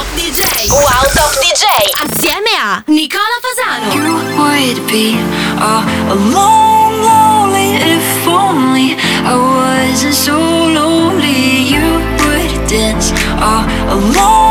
Top DJ. Wow Top DJ. Assieme a Nicola Fasano. You would be alone, lonely if only I wasn't so lonely. You would dance all alone,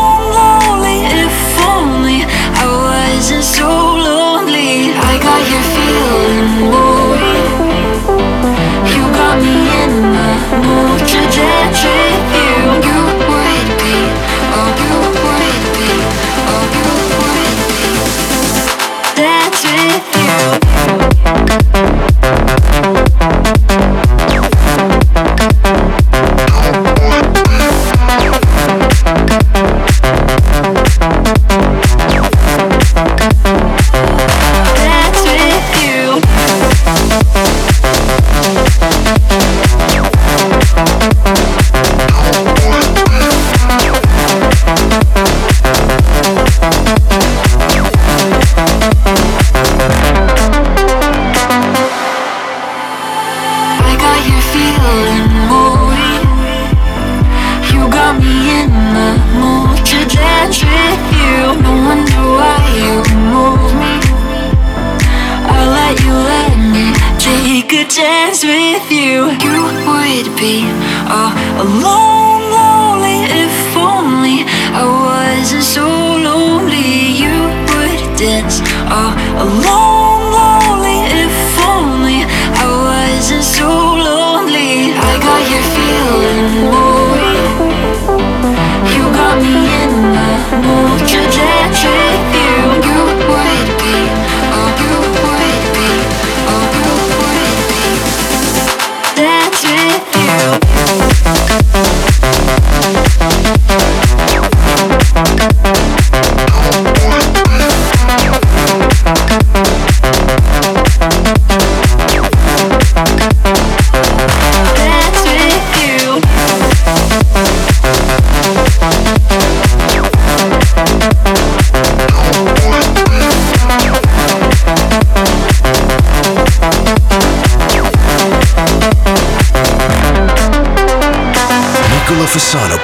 a chance with you. You would be all alone, lonely if only I wasn't so lonely. You would dance all alone, lonely if only I wasn't so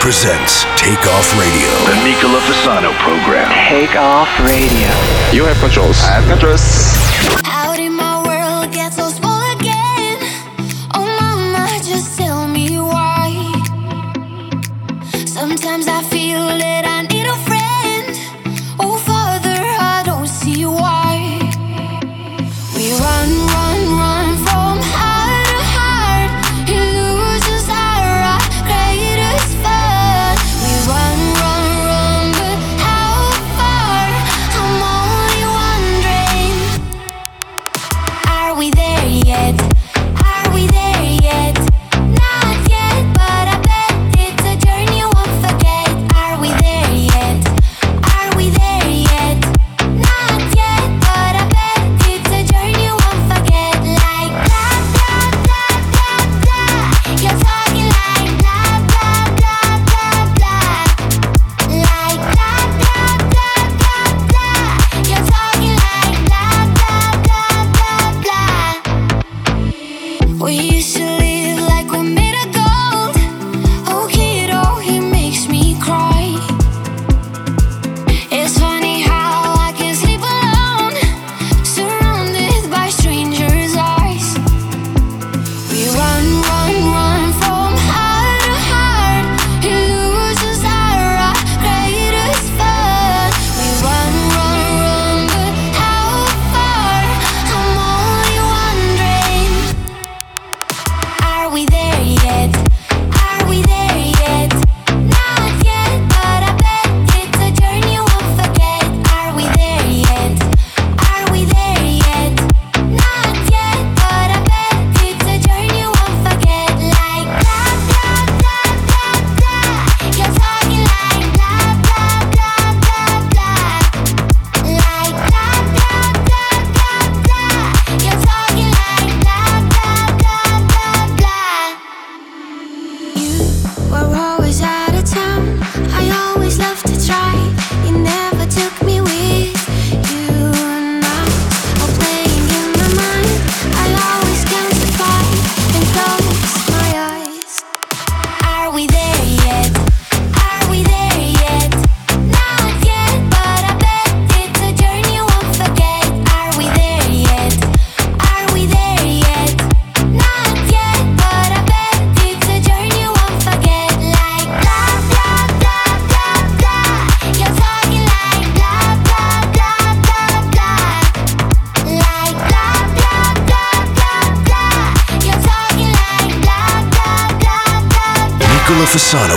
presents Take Off Radio. The Nicola Fasano program. Take off radio. You have controls. I have controls. How did my world get so small again? Oh, mama, just tell me why. Sometimes I feel that I need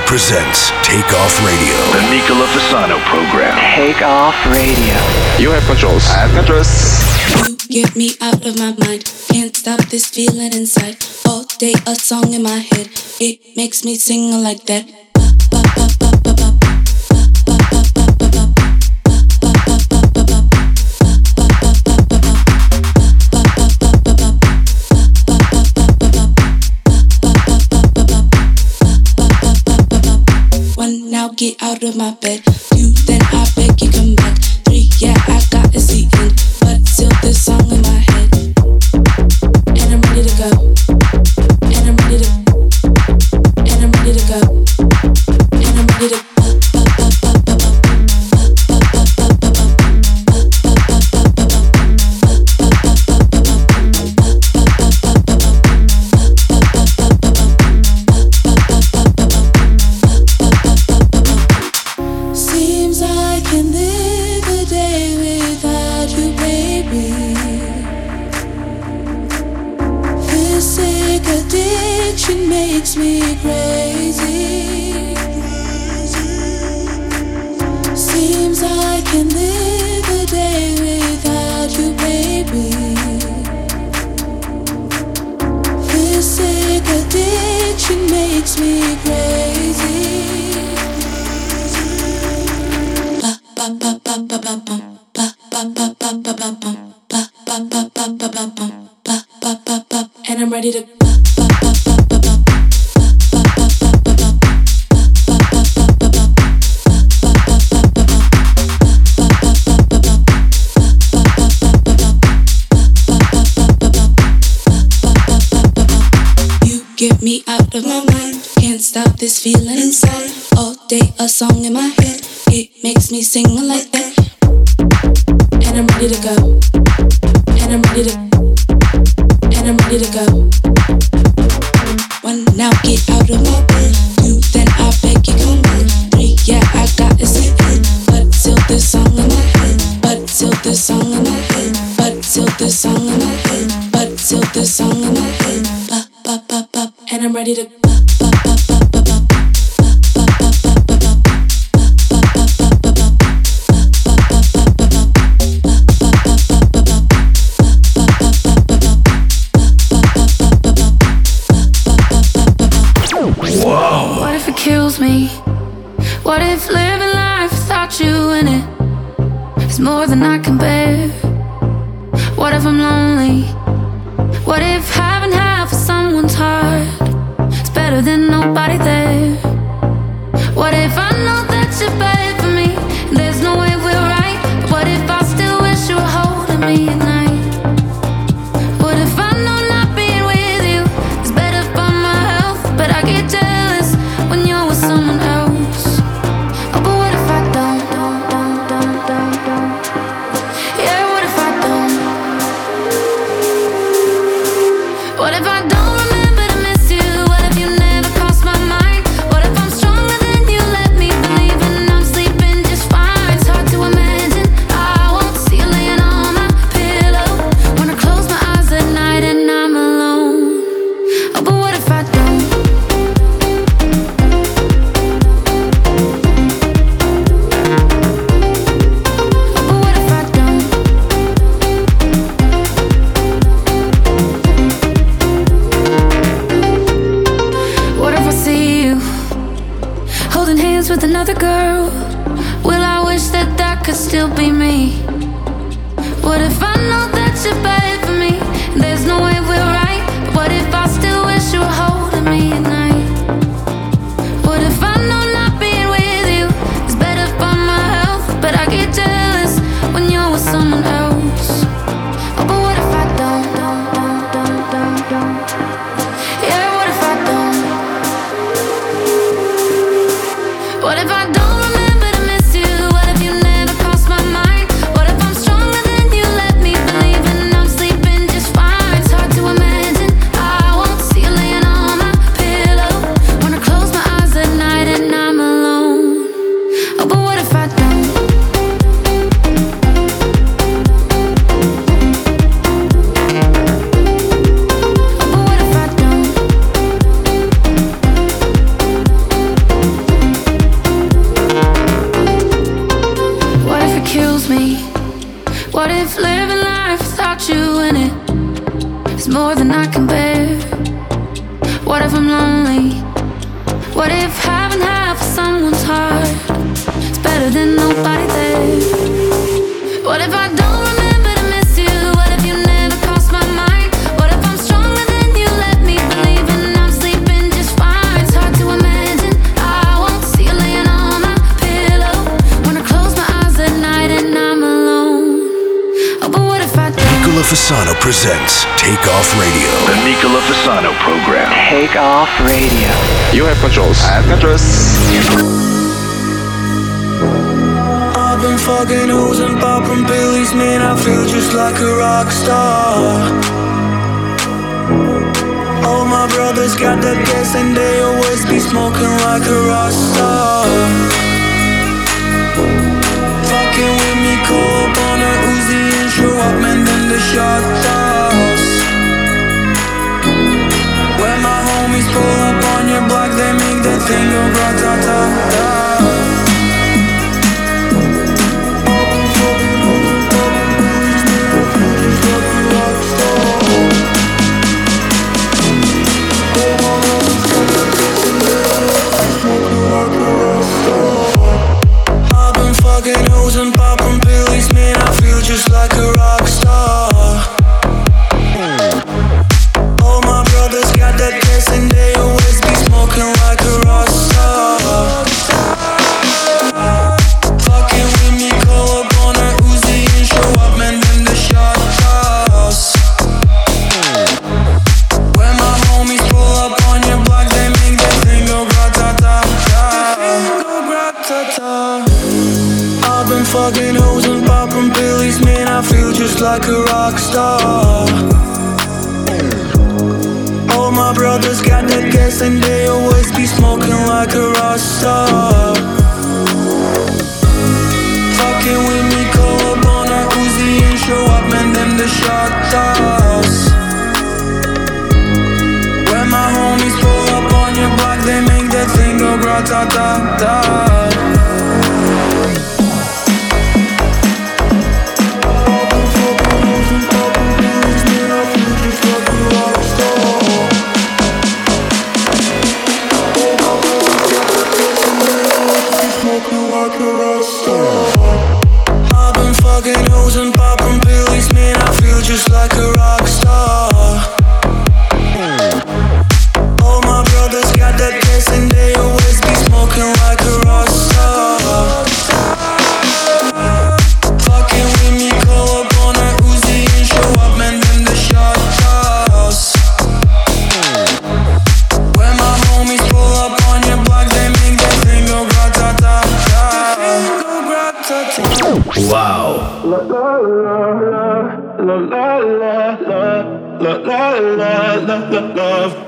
presents Takeoff Radio. The Nicola Fasano program. Takeoff Radio. You have controls. I have controls. You get me out of my mind. Can't stop this feeling inside. All day a song in my head. It makes me sing like that. get out of my bed. You, then I. bum bum bum bum bum stop this feeling inside. All day, a song in my head. It makes me sing like that. And I'm ready to go. And I'm ready to. And I'm ready to go. One now, get out of my bed. Two, then I beg you come in. Three, yeah, I got a second. But still, this song in my head. But still, this song in my head. But still, this song in my head. But still, this song in my head. Pop, pop, pop, and I'm ready to. kills me. What if living life without you in it is more than I can bear? What if I'm lonely? What if having half of someone's heart is better than nobody there? What if I presents Take Off Radio. The Nicola Fasano program. Take off radio. You have controls. I have controls. I've been fucking hoes and popping pillies, man. I feel just like a rock star. All my brothers got that gas and they always be smoking like a rock star. Fucking with me, call and show up. Then the shot toss. When my homies pull up on your block, they make that thing go been fucking hoes and popping just like a rock star. All my brothers got that they always be smoking like a rock star. Like a grata-ta.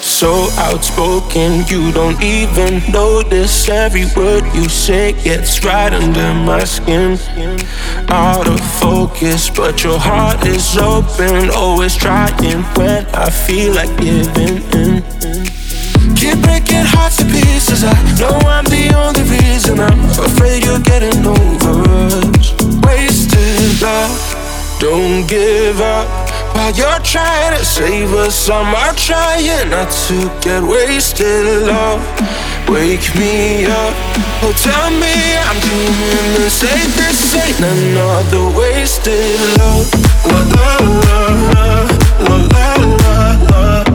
So outspoken, you don't even notice every word you say gets right under my skin. Out of focus, but your heart is open, always trying when I feel like giving in. Keep breaking hearts to pieces. I know I'm the only reason. I'm afraid you're getting over us. Wasted love. Don't give up. While you're trying to save us, I'm trying not to get wasted love. Wake me up, oh tell me I'm dreaming and say this ain't another wasted love. La la la, la la la la.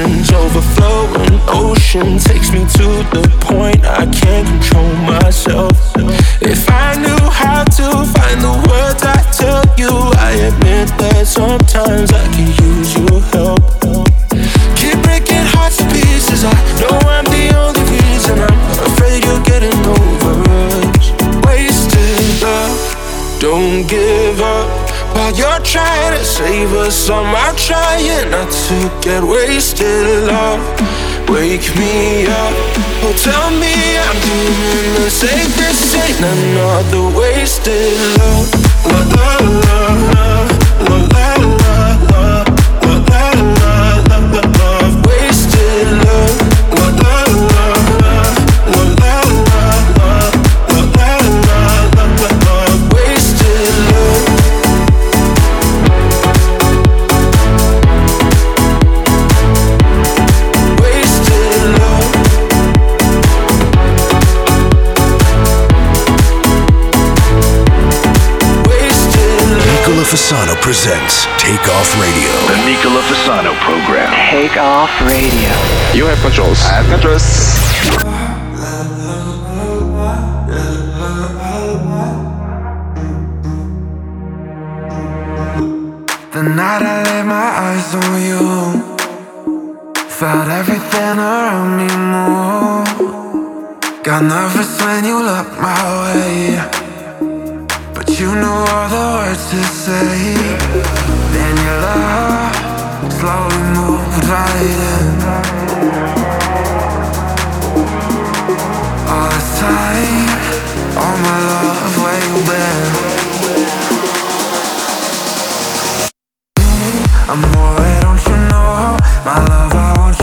Emotions overflowing ocean takes me to the point I can't control myself. If I knew how to find the words I tell you, I admit that sometimes I can use us. I'm out trying not to get wasted. Love, wake me up. Oh, tell me I'm doing the. This ain't another wasted love. La la la presents Take Off Radio. The Nicola Fasano program. Take Off Radio. You have controls. I have controls. The night I laid my eyes on you Felt everything around me move Got nervous when you looked my way you know all the words to say Then your love slowly moved right in All the time, all my love, where you been? I'm Amore, don't you know, my love, I want you.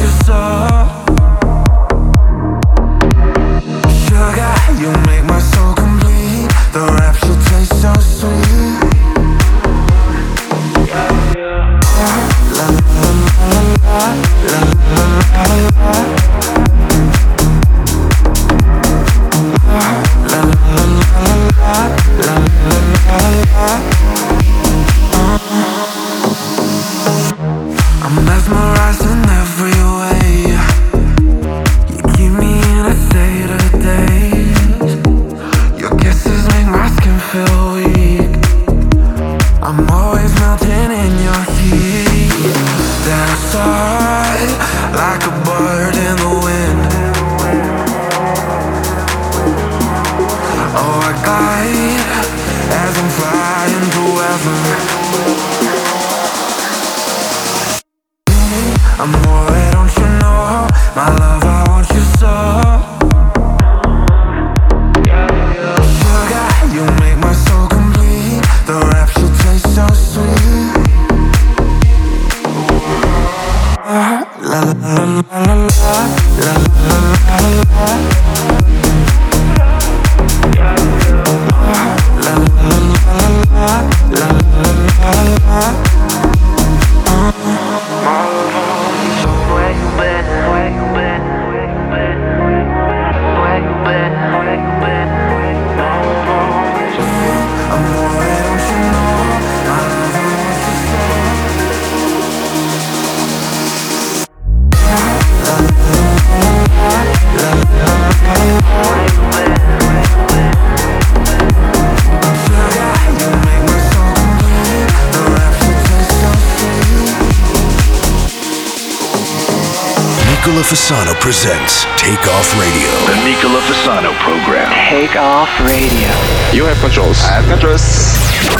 presents Takeoff Radio. The Nicola Fasano program. Takeoff Radio. You have controls. I have controls.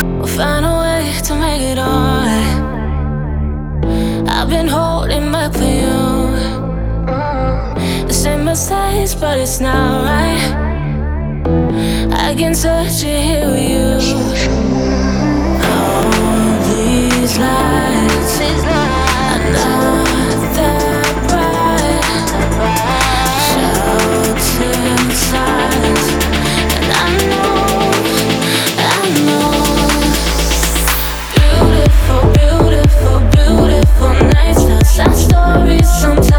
We'll find a way to make it. I've been holding back for you. The same mistakes, but it's not right. I can search it here with you. All these lights, I know. stories sometimes.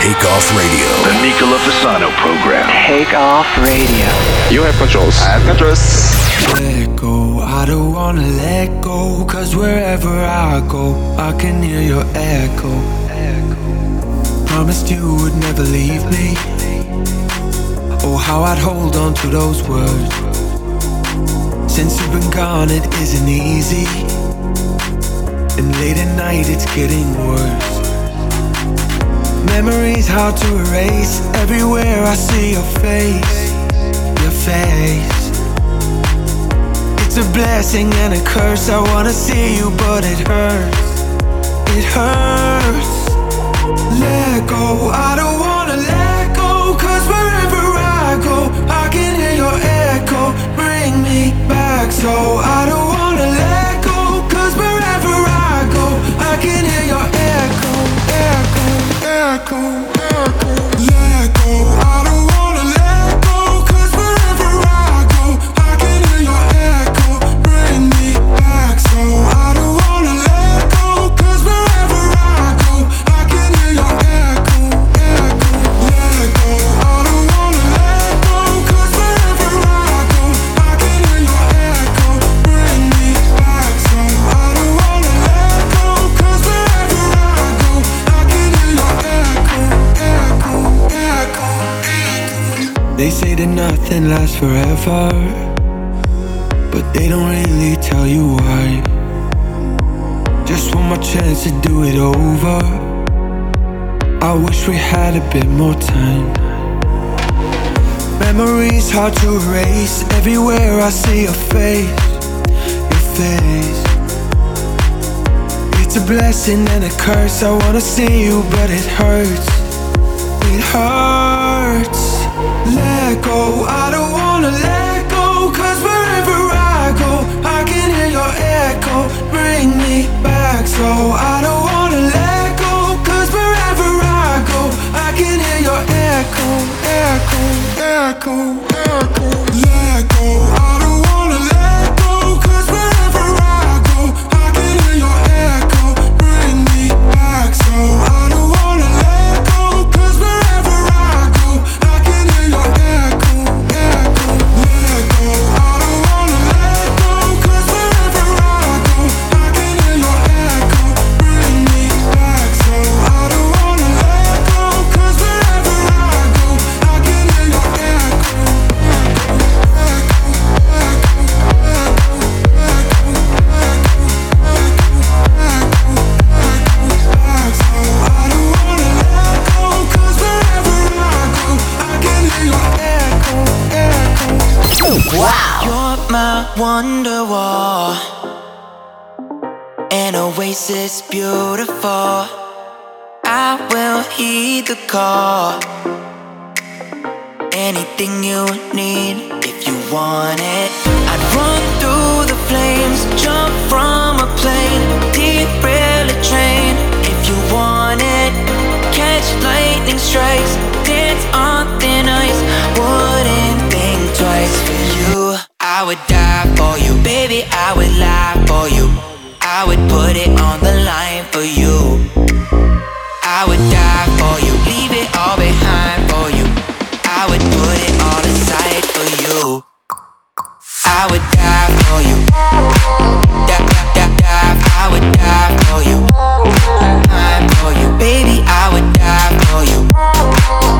Presents Take Off Radio. The Nicola Fasano program. Take Off Radio. You have controls. I have controls. Let go, I don't wanna let go. Cause wherever I go, I can hear your echo. echo. Promised you would never leave me. Oh, how I'd hold on to those words. Since you've been gone, it isn't easy. And late at night, it's getting worse. Memories hard to erase. Everywhere I see your face, your face. It's a blessing and a curse. I wanna see you, but it hurts. It hurts. Let go. I don't wanna let go. Cause wherever I go, I can hear your echo. Bring me back. So I don't wanna let go. Cause wherever I go, I can hear your echo, echo, echo, echo. Let go. I don't that nothing lasts forever, but they don't really tell you why. Just one more chance to do it over. I wish we had a bit more time. Memories hard to erase. Everywhere I see your face, your face. It's a blessing and a curse. I wanna see you, but it hurts. It hurts. Let go. I don't wanna let go. Cause wherever I go, I can hear your echo. Bring me back. So I don't wanna let go. Cause wherever I go, I can hear your echo, echo, echo, echo. Let go. I wonder wall, an oasis beautiful. I will heed the call. Anything you need if you want it. I'd run through the flames, jump from a plane, derail a train if you want it. Catch lightning strikes, dance on thin ice, wouldn't think twice. I would die for you, baby, I would lie for you. I would put it on the line for you. I would die for you, leave it all behind for you. I would put it all aside for you. I would die for you. Die, die, die, I would die for you. For you, baby, I would die for you.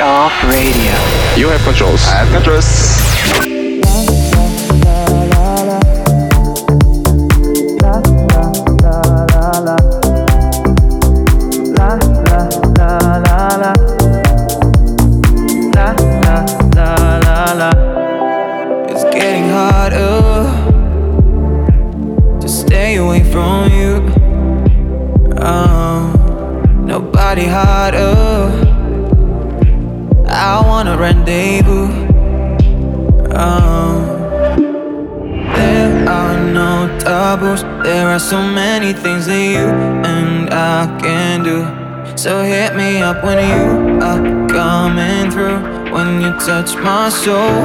Off Radio. You have controls. I have controls. So hit me up when you are coming through. When you touch my soul,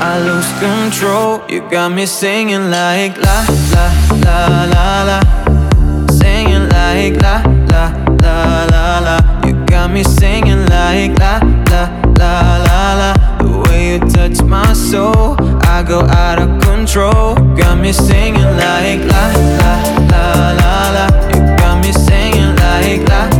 I lose control. You got me singing like la la la la la, singing like la la la la la. You got me singing like la la la la la. The way you touch my soul, I go out of control. Got me singing like la la la la la. You got me singing like la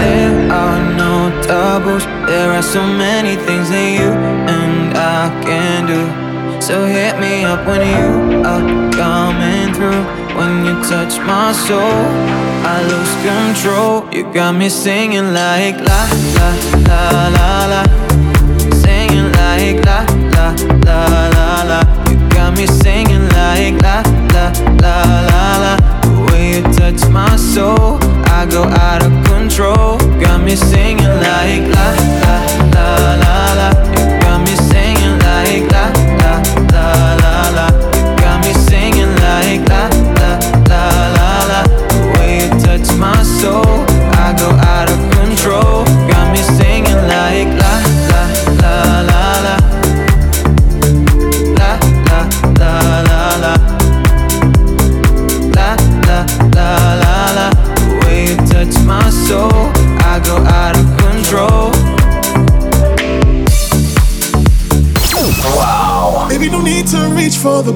there are no taboos. There are so many things that you and I can do. So hit me up when you are coming through. When you touch my soul, I lose control. You got me singing like la la la la la, singing like la la la la la. You got me singing like la la la la you my soul, I go out of control. Got me singing like la la la la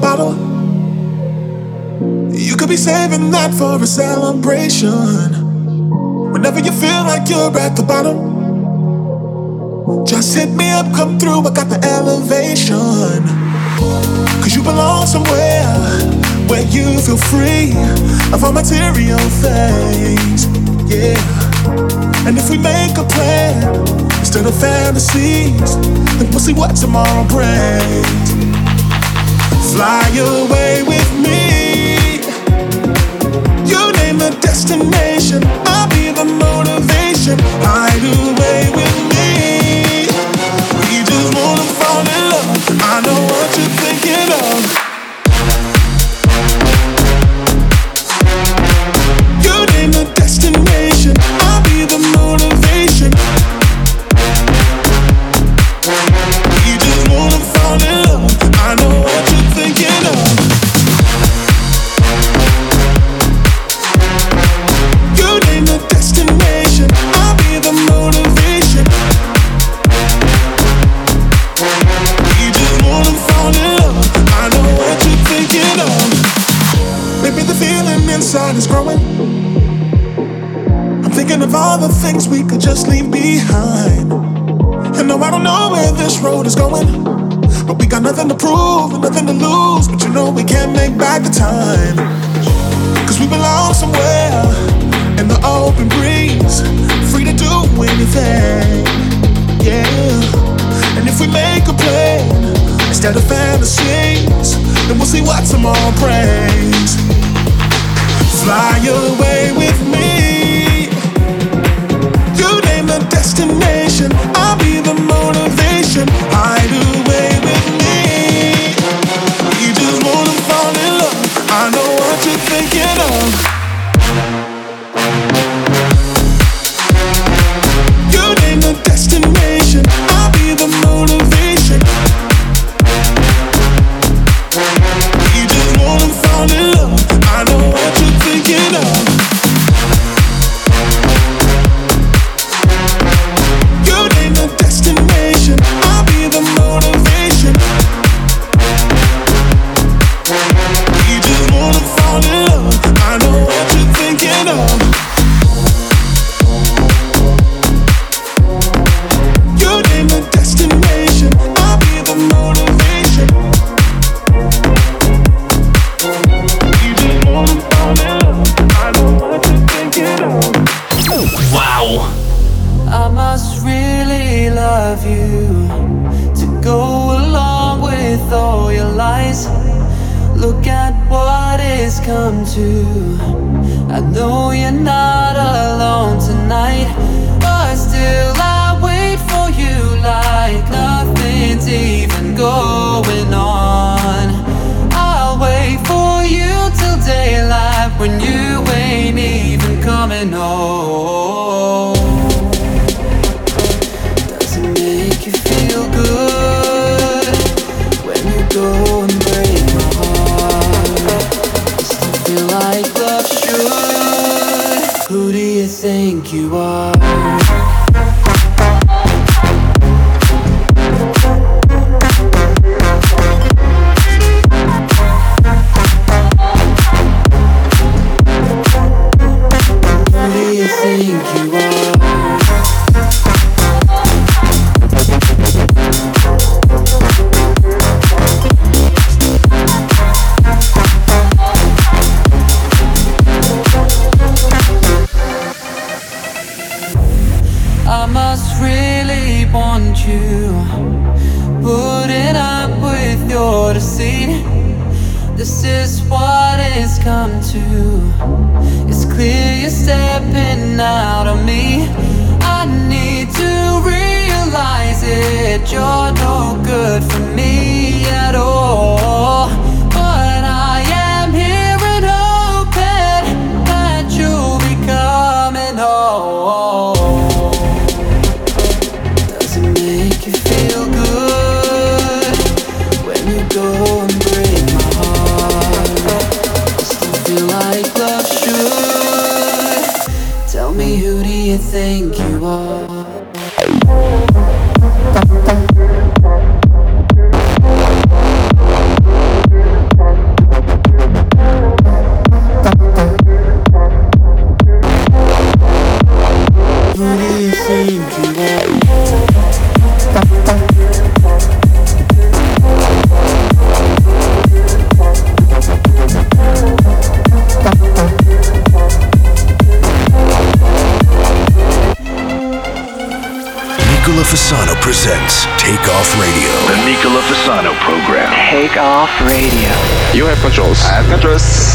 bottle. You could be saving that for a celebration. Whenever you feel like you're at the bottom, just hit me up, come through. I got the elevation. Cause you belong somewhere where you feel free of all material things. Yeah. And if we make a plan instead of fantasies, then we'll see what tomorrow brings. Fly away with me. You name the destination, I'll be the motivation. Hide away with me. We just wanna fall in love. I know what you're thinking of. Look at what it's come to. I know you're not alone tonight, but still I wait for you like nothing's even going on. I'll wait for you till daylight when you ain't even coming home. You are? It's clear you're stepping out on me. I need to realize it. You're no good for me You have controls. I have controls.